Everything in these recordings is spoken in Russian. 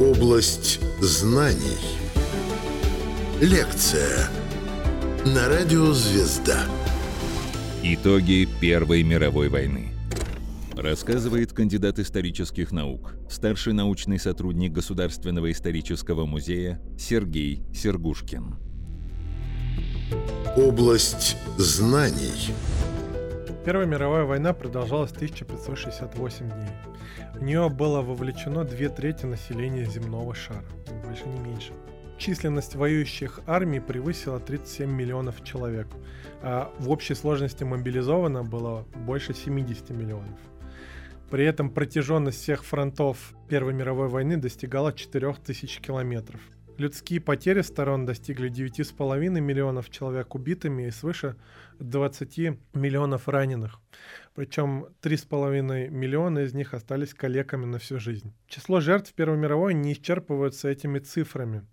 Область знаний. Лекция на радио «Звезда». Итоги Первой мировой войны. Рассказывает кандидат исторических наук, старший научный сотрудник Государственного исторического музея Сергей Сергушкин. Область знаний. Первая мировая война продолжалась 1568 дней. В нее было вовлечено две трети населения земного шара, ни больше не меньше. Численность воюющих армий превысила 37 миллионов человек, а в общей сложности мобилизовано было больше 70 миллионов. При этом протяженность всех фронтов Первой мировой войны достигала 4000 километров. Людские потери сторон достигли 9,5 миллионов человек убитыми и свыше 20 миллионов раненых. Причем 3,5 миллиона из них остались калеками на всю жизнь. Число жертв Первой мировой не исчерпываются этими цифрами.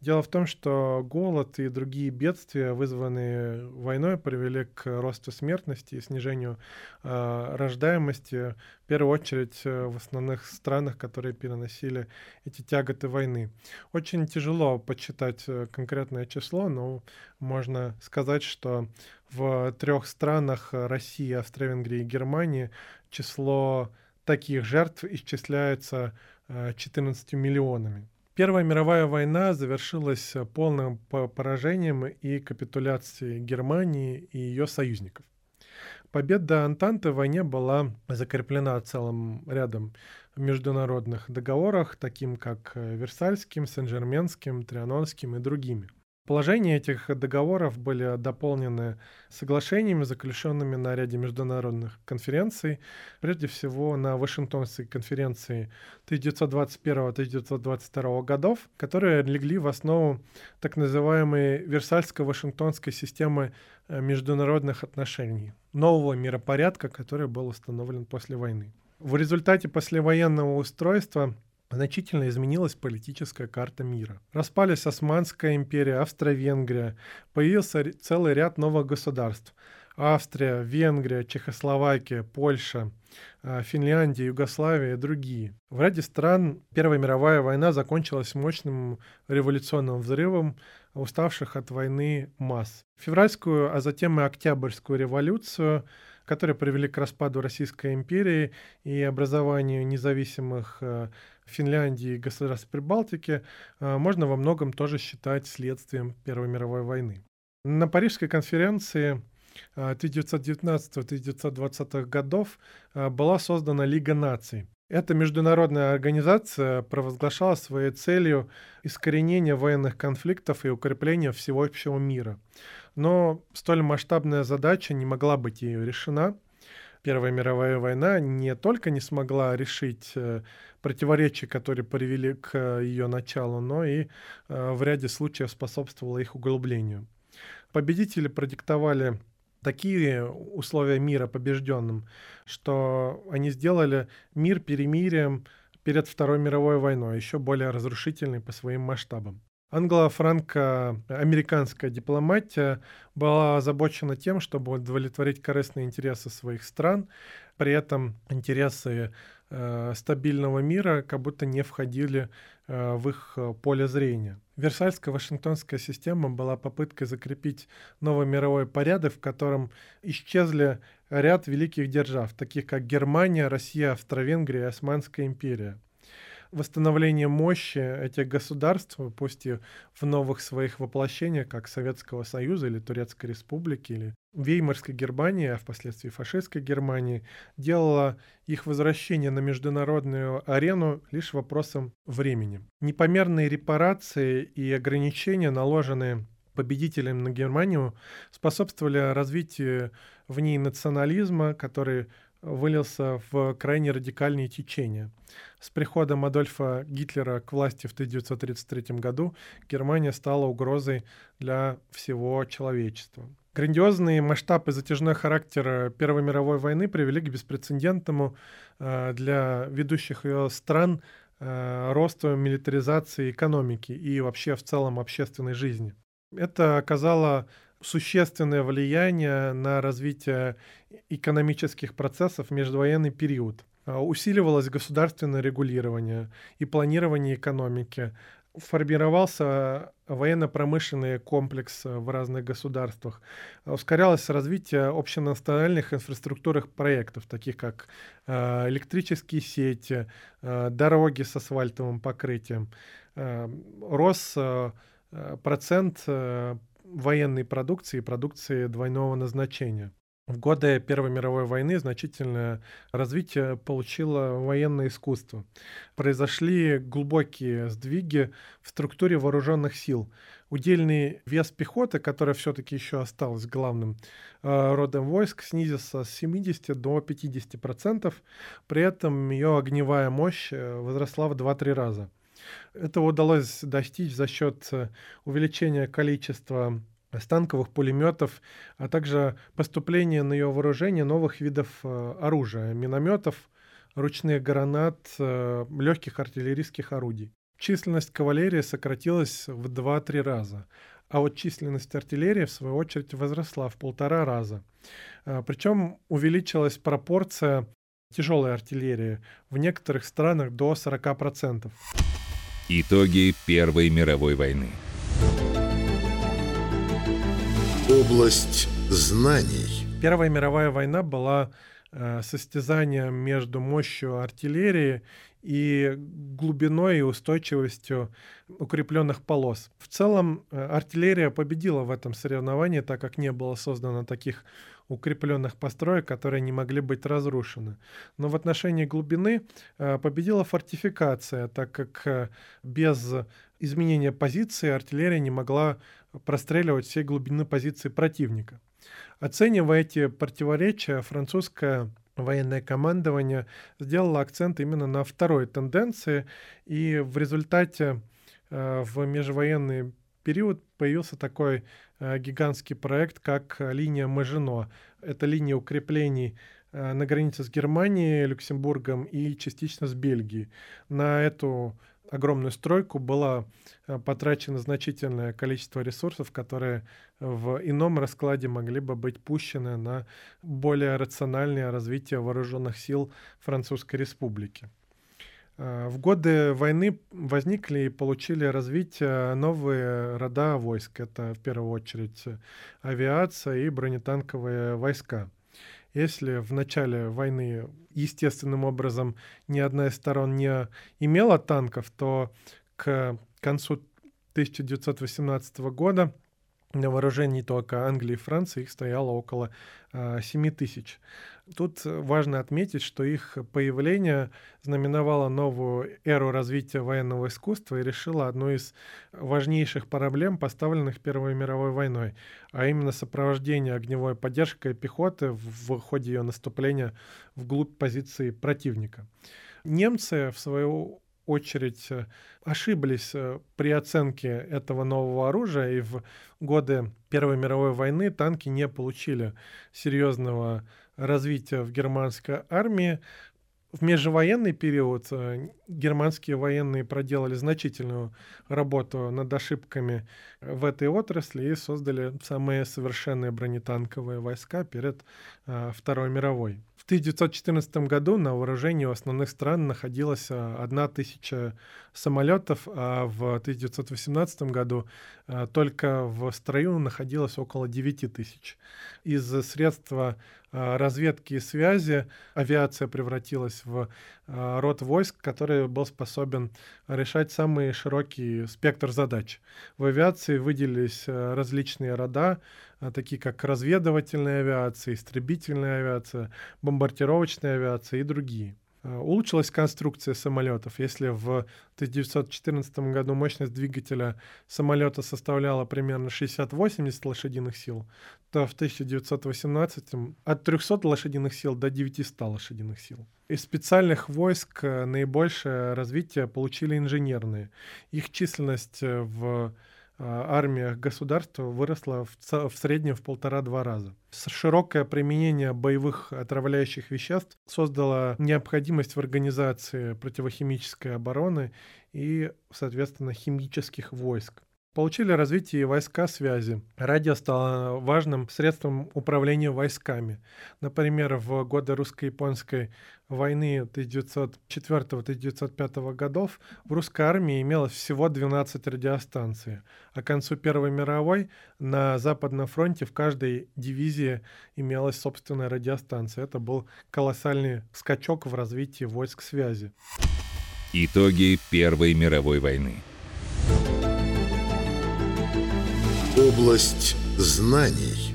Дело в том, что голод и другие бедствия, вызванные войной, привели к росту смертности и снижению э, рождаемости, в первую очередь э, в основных странах, которые переносили эти тяготы войны. Очень тяжело подсчитать э, конкретное число, но можно сказать, что в трех странах э, России, Австро-Венгрии и Германии число таких жертв исчисляется 14 э, миллионами. Первая мировая война завершилась полным поражением и капитуляцией Германии и ее союзников. Победа Антанты в войне была закреплена целым рядом международных договорах, таким как э, Версальским, Сен-Жерменским, Трианонским и другими. Положения этих договоров были дополнены соглашениями, заключенными на ряде международных конференций, прежде всего на Вашингтонской конференции 1921-1922 годов, которые легли в основу так называемой Версальско-Вашингтонской системы э, международных отношений, нового миропорядка, который был установлен после войны. В результате послевоенного устройства значительно изменилась политическая карта мира. Распались Османская империя, Австро-Венгрия, появился целый ряд новых государств. Австрия, Венгрия, Чехословакия, Польша, а, Финляндия, Югославия и другие. В ряде стран Первая мировая война закончилась мощным революционным взрывом уставших от войны масс. Февральскую, а затем и Октябрьскую революцию которые привели к распаду Российской империи и образованию независимых а, Финляндии и государств Прибалтики а, можно во многом тоже считать следствием Первой мировой войны. На Парижской конференции 1919-1920 а, годов была создана Лига наций. Эта международная организация провозглашала своей целью искоренение военных конфликтов и укрепление всеобщего мира. Но столь масштабная задача не могла быть ее решена. Первая мировая война не только не смогла решить э, противоречия, которые привели к э, ее началу, но и э, в ряде случаев способствовала их углублению. Победители продиктовали такие условия мира побежденным, что они сделали мир перемирием перед Второй мировой войной, еще более разрушительный по своим масштабам. Англо-франко-американская дипломатия была озабочена тем, чтобы удовлетворить корыстные интересы своих стран, при этом интересы э, стабильного мира как будто не входили э, в их э, поле зрения. Версальская Вашингтонская система была попыткой закрепить новый мировой порядок, в котором исчезли ряд великих держав, таких как Германия, Россия, Австро-Венгрия и Османская империя восстановление мощи этих государств, пусть и в новых своих воплощениях, как Советского Союза или Турецкой Республики, или Веймарской Германии, а впоследствии фашистской Германии, делало их возвращение на международную арену лишь вопросом времени. Непомерные репарации и ограничения, наложенные победителям на Германию, способствовали развитию в ней национализма, который вылился в крайне радикальные течения. С приходом Адольфа Гитлера к власти в 1933 году Германия стала угрозой для всего человечества. Грандиозный масштаб и затяжной характер Первой мировой войны привели к беспрецедентному э, для ведущих ее стран э, росту милитаризации экономики и вообще в целом общественной жизни. Это оказало существенное влияние на развитие экономических процессов в междувоенный период. усиливалось государственное регулирование и планирование экономики, формировался военно-промышленный комплекс в разных государствах, ускорялось развитие общенациональных инфраструктурных проектов, таких как электрические сети, дороги с асфальтовым покрытием, рос процент военной продукции и продукции двойного назначения. В годы Первой мировой войны значительное развитие получило военное искусство. Произошли глубокие сдвиги в структуре вооруженных сил. Удельный вес пехоты, которая все-таки еще осталась главным э, родом войск, снизился с 70 до 50 процентов. При этом ее огневая мощь э, возросла в 2-3 раза. Это удалось достичь за счет э, увеличения количества станковых пулеметов, а также поступление на ее вооружение новых видов э, оружия, минометов, ручных гранат, э, легких артиллерийских орудий. Численность кавалерии сократилась в 2-3 раза, а вот численность артиллерии, в свою очередь, возросла в полтора раза. Причем увеличилась пропорция тяжелой артиллерии в некоторых странах до 40%. Итоги Первой мировой войны. Область знаний. Первая мировая война была э, состязанием между мощью артиллерии и глубиной и устойчивостью укрепленных полос. В целом э, артиллерия победила в этом соревновании, так как не было создано таких укрепленных построек, которые не могли быть разрушены. Но в отношении глубины э, победила фортификация, так как э, без изменения позиции артиллерия не могла простреливать все глубины позиции противника. Оценивая эти противоречия, французское военное командование сделало акцент именно на второй тенденции, и в результате э, в межвоенный период появился такой гигантский проект, как линия Мажино. Это линия укреплений э, на границе с Германией, Люксембургом и частично с Бельгией. На эту огромную стройку было э, потрачено значительное количество ресурсов, которые в ином раскладе могли бы быть пущены на более рациональное развитие вооруженных сил Французской Республики. Э, в годы войны возникли и получили развитие новые рода войск. Это в первую очередь авиация и бронетанковые войска. Если в начале войны естественным образом ни одна из сторон не имела танков, то к концу 1918 года на вооружении только Англии и Франции их стояло около 7 тысяч. Тут важно отметить, что их появление знаменовало новую эру развития военного искусства и решило одну из важнейших проблем, поставленных Первой мировой войной, а именно сопровождение огневой поддержкой пехоты в ходе ее наступления вглубь позиции противника. Немцы, в свою очередь ошиблись э, при оценке этого нового оружия, и в годы Первой мировой войны танки не получили серьезного развития в германской армии. В межвоенный период э, германские военные проделали значительную работу над ошибками в этой отрасли и создали самые совершенные бронетанковые войска перед Второй мировой. 1914 году на вооружении у основных стран а, одна тысяча самолетов, а в 1918 году только в строю находилось около 9 тысяч. Из средства разведки и связи авиация превратилась в род войск, который был способен решать самый широкий спектр задач. В авиации выделились различные рода, такие как разведывательная авиация, истребительная авиация, бомбардировочная авиация и другие. А, улучшилась конструкция самолетов. Если в 1914 году мощность двигателя самолета составляла примерно 60-80 лошадиных сил, то в 1918 от 300 лошадиных сил до 900 лошадиных сил. Из специальных войск э, наибольшее развитие получили инженерные. Их численность э, в армиях государства выросла в, в среднем в полтора-два раза. Широкое применение боевых отравляющих веществ создало необходимость в организации противохимической обороны и, соответственно, химических войск. Получили развитие войска связи. Радио стало важным средством управления войсками. Например, в годы русско-японской войны 1904-1905 годов в русской армии имелось всего 12 радиостанций, а к концу Первой мировой на Западном фронте в каждой дивизии имелась собственная радиостанция. Это был колоссальный скачок в развитии войск связи. Итоги Первой мировой войны. Область знаний.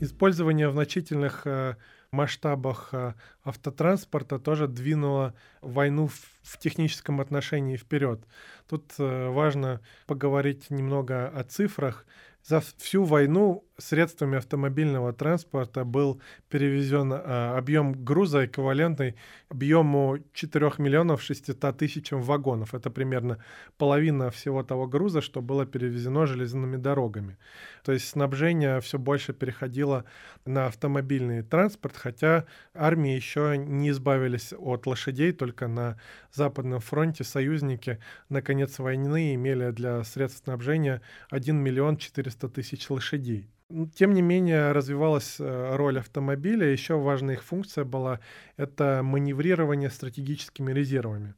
Использование в значительных э, масштабах э, автотранспорта тоже двинуло войну в, в техническом отношении вперед. Тут э, важно поговорить немного о цифрах. За всю войну средствами автомобильного транспорта был перевезен э, объем груза эквивалентный объему 4 миллионов 600 тысячам вагонов. Это примерно половина всего того груза, что было перевезено железными дорогами. То есть снабжение все больше переходило на автомобильный транспорт, хотя армии еще не избавились от лошадей, только на Западном фронте союзники на конец войны имели для средств снабжения 1 миллион 400 тысяч лошадей. Тем не менее, развивалась э, роль автомобиля. Еще важная их функция была — это маневрирование стратегическими резервами.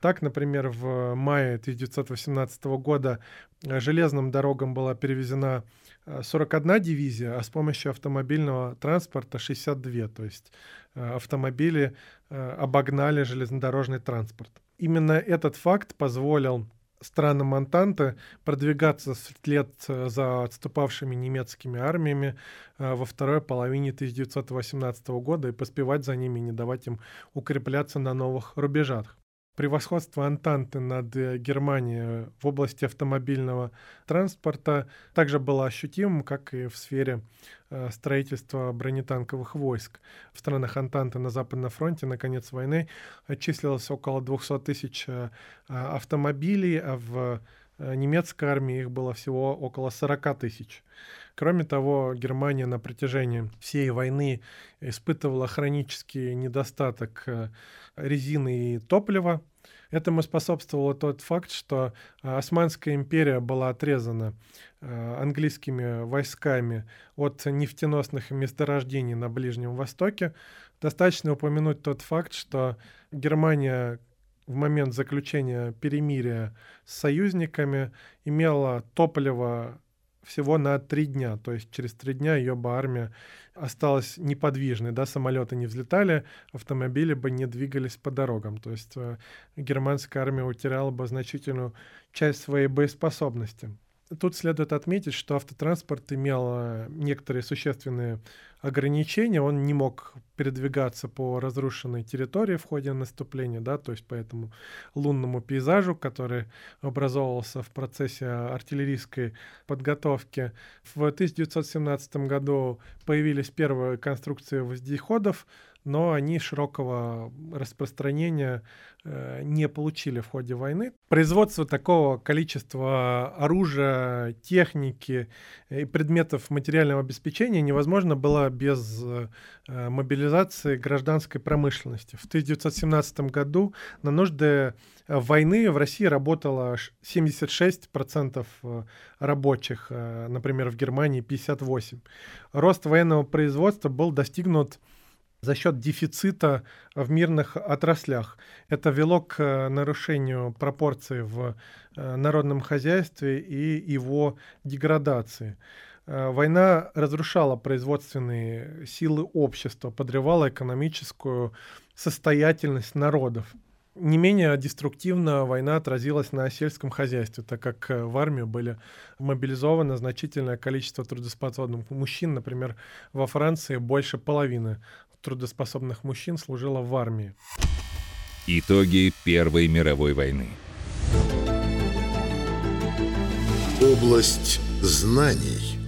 Так, например, в мае 1918 года э, железным дорогам была перевезена 41 э, дивизия, а с помощью автомобильного транспорта 62. То есть автомобили обогнали железнодорожный транспорт. Именно этот факт позволил странам Антанты продвигаться вслед э, за отступавшими немецкими армиями э, во второй половине 1918 года и поспевать за ними, не давать им укрепляться на новых рубежах. Превосходство Антанты над э, Германией в области автомобильного транспорта также было ощутимым, как и в сфере э, строительства бронетанковых войск. В странах Антанты на Западном фронте на конец войны числилось около 200 тысяч э, автомобилей, а в немецкой армии их было всего около 40 тысяч. Кроме того, Германия на протяжении всей войны испытывала хронический недостаток резины и топлива. Этому способствовал тот факт, что а, Османская империя была отрезана английскими войсками от нефтеносных месторождений на Ближнем Востоке. Достаточно упомянуть тот факт, что Германия в момент заключения перемирия с союзниками имела топливо всего на три дня. То есть через три дня ее бы армия осталась неподвижной, да, самолеты не взлетали, автомобили бы не двигались по дорогам. То есть э, германская армия утеряла бы значительную часть своей боеспособности. Тут следует отметить, что автотранспорт имел э, некоторые существенные ограничения. Он не мог передвигаться по разрушенной территории в ходе наступления, да, то есть по этому лунному пейзажу, который образовывался в процессе артиллерийской подготовки. В 1917 году появились первые конструкции вездеходов, но они широкого распространения э, не получили в ходе войны. Производство такого количества оружия, техники и предметов материального обеспечения невозможно было без э, мобилизации гражданской промышленности. В 1917 году на нужды войны в России работало 76% э, рабочих, например, в Германии 58%. Рост военного производства был достигнут за счет дефицита в мирных отраслях. Это вело к э, нарушению пропорций в э, народном хозяйстве и его деградации. Э, война разрушала производственные силы общества, подрывала экономическую состоятельность народов. Не менее деструктивно война отразилась на сельском хозяйстве, так как в армию были мобилизовано значительное количество трудоспособных мужчин. Например, во Франции больше половины трудоспособных мужчин служило в армии. Итоги Первой мировой войны. Область знаний.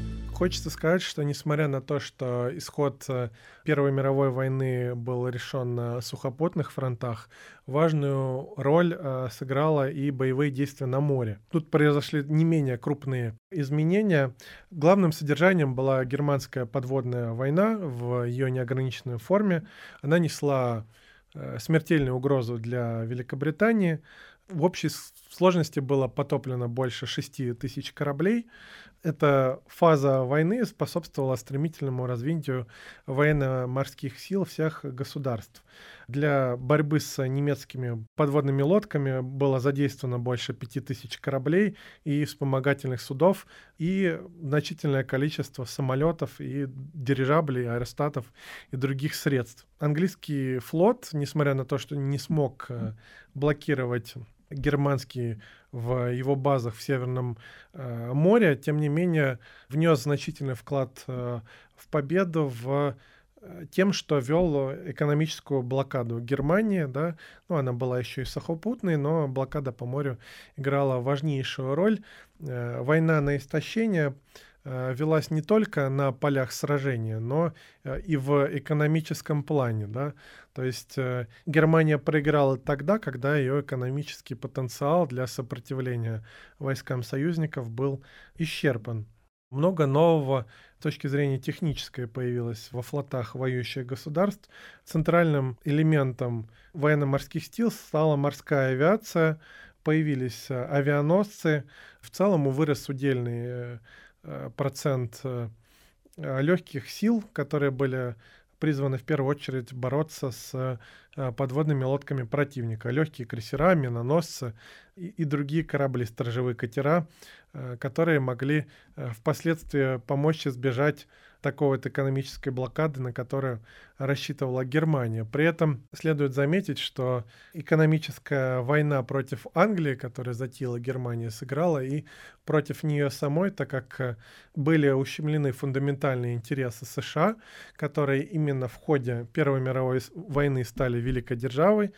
Хочется сказать, что несмотря на то, что исход э, Первой мировой войны был решен на сухопутных фронтах, важную роль э, сыграла и боевые действия на море. Тут произошли не менее крупные изменения. Главным содержанием была германская подводная война в ее неограниченной форме. Она несла э, смертельную угрозу для Великобритании. В общей сложности было потоплено больше 6 тысяч кораблей. Эта фаза войны способствовала стремительному развитию военно-морских сил всех государств. Для борьбы с немецкими подводными лодками было задействовано больше 5000 кораблей и вспомогательных судов, и значительное количество самолетов и дирижаблей, аэростатов и других средств. Английский флот, несмотря на то, что не смог э, блокировать германский в его базах в Северном э, море, тем не менее внес значительный вклад э, в победу в э, тем, что вел экономическую блокаду Германии, да, ну, она была еще и сухопутной, но блокада по морю играла важнейшую роль. Э, война на истощение Э, велась не только на полях сражения, но и в экономическом плане. Да? То есть э, Германия проиграла тогда, когда ее экономический потенциал для сопротивления войскам союзников был исчерпан. Много нового с точки зрения технической появилось во флотах воюющих государств. Центральным элементом военно-морских сил стала морская авиация, появились авианосцы. В целом вырос удельный Э, процент э, легких сил, которые были призваны в первую очередь бороться с э, подводными лодками противника. Легкие крейсера, миноносцы и, и другие корабли, сторожевые катера, которые могли впоследствии помочь избежать такой вот экономической блокады, на которую рассчитывала Германия. При этом следует заметить, что экономическая война против Англии, которая затеяла Германия, сыграла и против нее самой, так как были ущемлены фундаментальные интересы США, которые именно в ходе Первой мировой войны стали великой державой,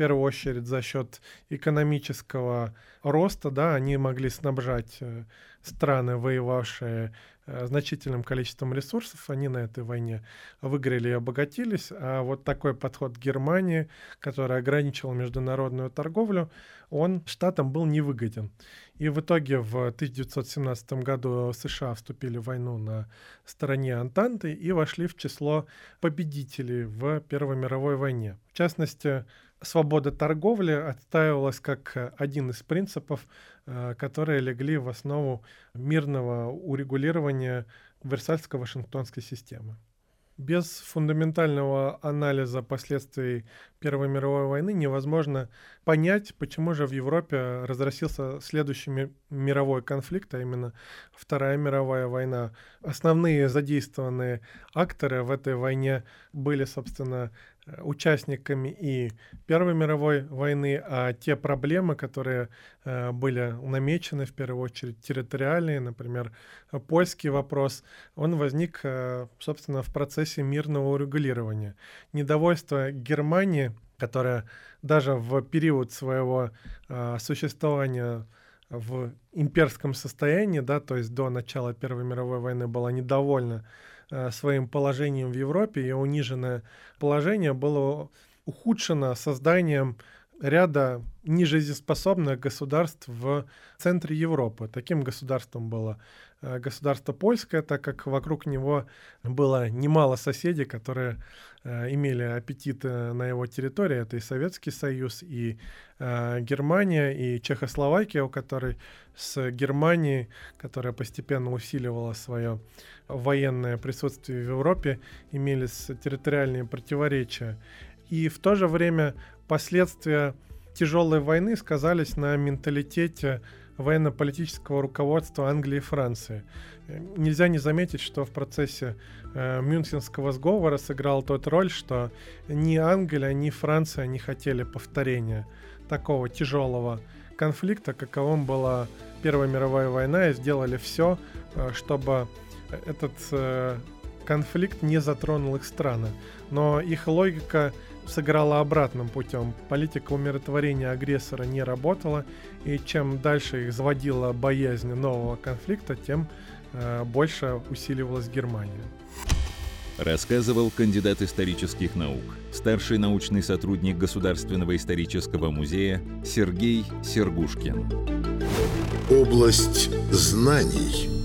первую очередь за счет экономического роста, да, они могли снабжать э, страны, воевавшие Э, значительным количеством ресурсов, они на этой войне выиграли и обогатились, а вот такой подход Германии, который ограничивал международную торговлю, он штатам был невыгоден. И в итоге в 1917 году США вступили в войну на стороне Антанты и вошли в число победителей в Первой мировой войне. В частности, свобода торговли отстаивалась как один из принципов, э, которые легли в основу мирного урегулирования Версальско-Вашингтонской системы. Без фундаментального анализа последствий Первой мировой войны невозможно понять, почему же в Европе разразился следующий мировой конфликт, а именно Вторая мировая война. Основные задействованные акторы в этой войне были, собственно, участниками и Первой мировой войны, а те проблемы, которые э, были намечены в первую очередь территориальные, например, польский вопрос, он возник, э, собственно, в процессе мирного урегулирования. Недовольство Германии, которая даже в период своего э, существования в имперском состоянии, да, то есть до начала Первой мировой войны была недовольна своим положением в Европе, и униженное положение было ухудшено созданием ряда нежизнеспособных государств в центре Европы. Таким государством было э, государство польское, так как вокруг него было немало соседей, которые э, имели аппетит на его территории. Это и Советский Союз, и Германия, и Чехословакия, у которой с Германией, которая постепенно усиливала свое военное присутствие в Европе, имелись территориальные противоречия. И в то же время последствия тяжелой войны сказались на менталитете военно-политического руководства Англии и Франции. Нельзя не заметить, что в процессе э, Мюнхенского сговора сыграл тот роль, что ни Англия, ни Франция не хотели повторения такого тяжелого конфликта, каковым была Первая мировая война, и сделали все, э, чтобы этот э, конфликт не затронул их страны. Но их логика сыграла обратным путем. Политика умиротворения агрессора не работала, и чем дальше их заводила боязнь нового конфликта, тем э, больше усиливалась Германия. Рассказывал кандидат исторических наук, старший научный сотрудник Государственного исторического музея Сергей Сергушкин. Область знаний.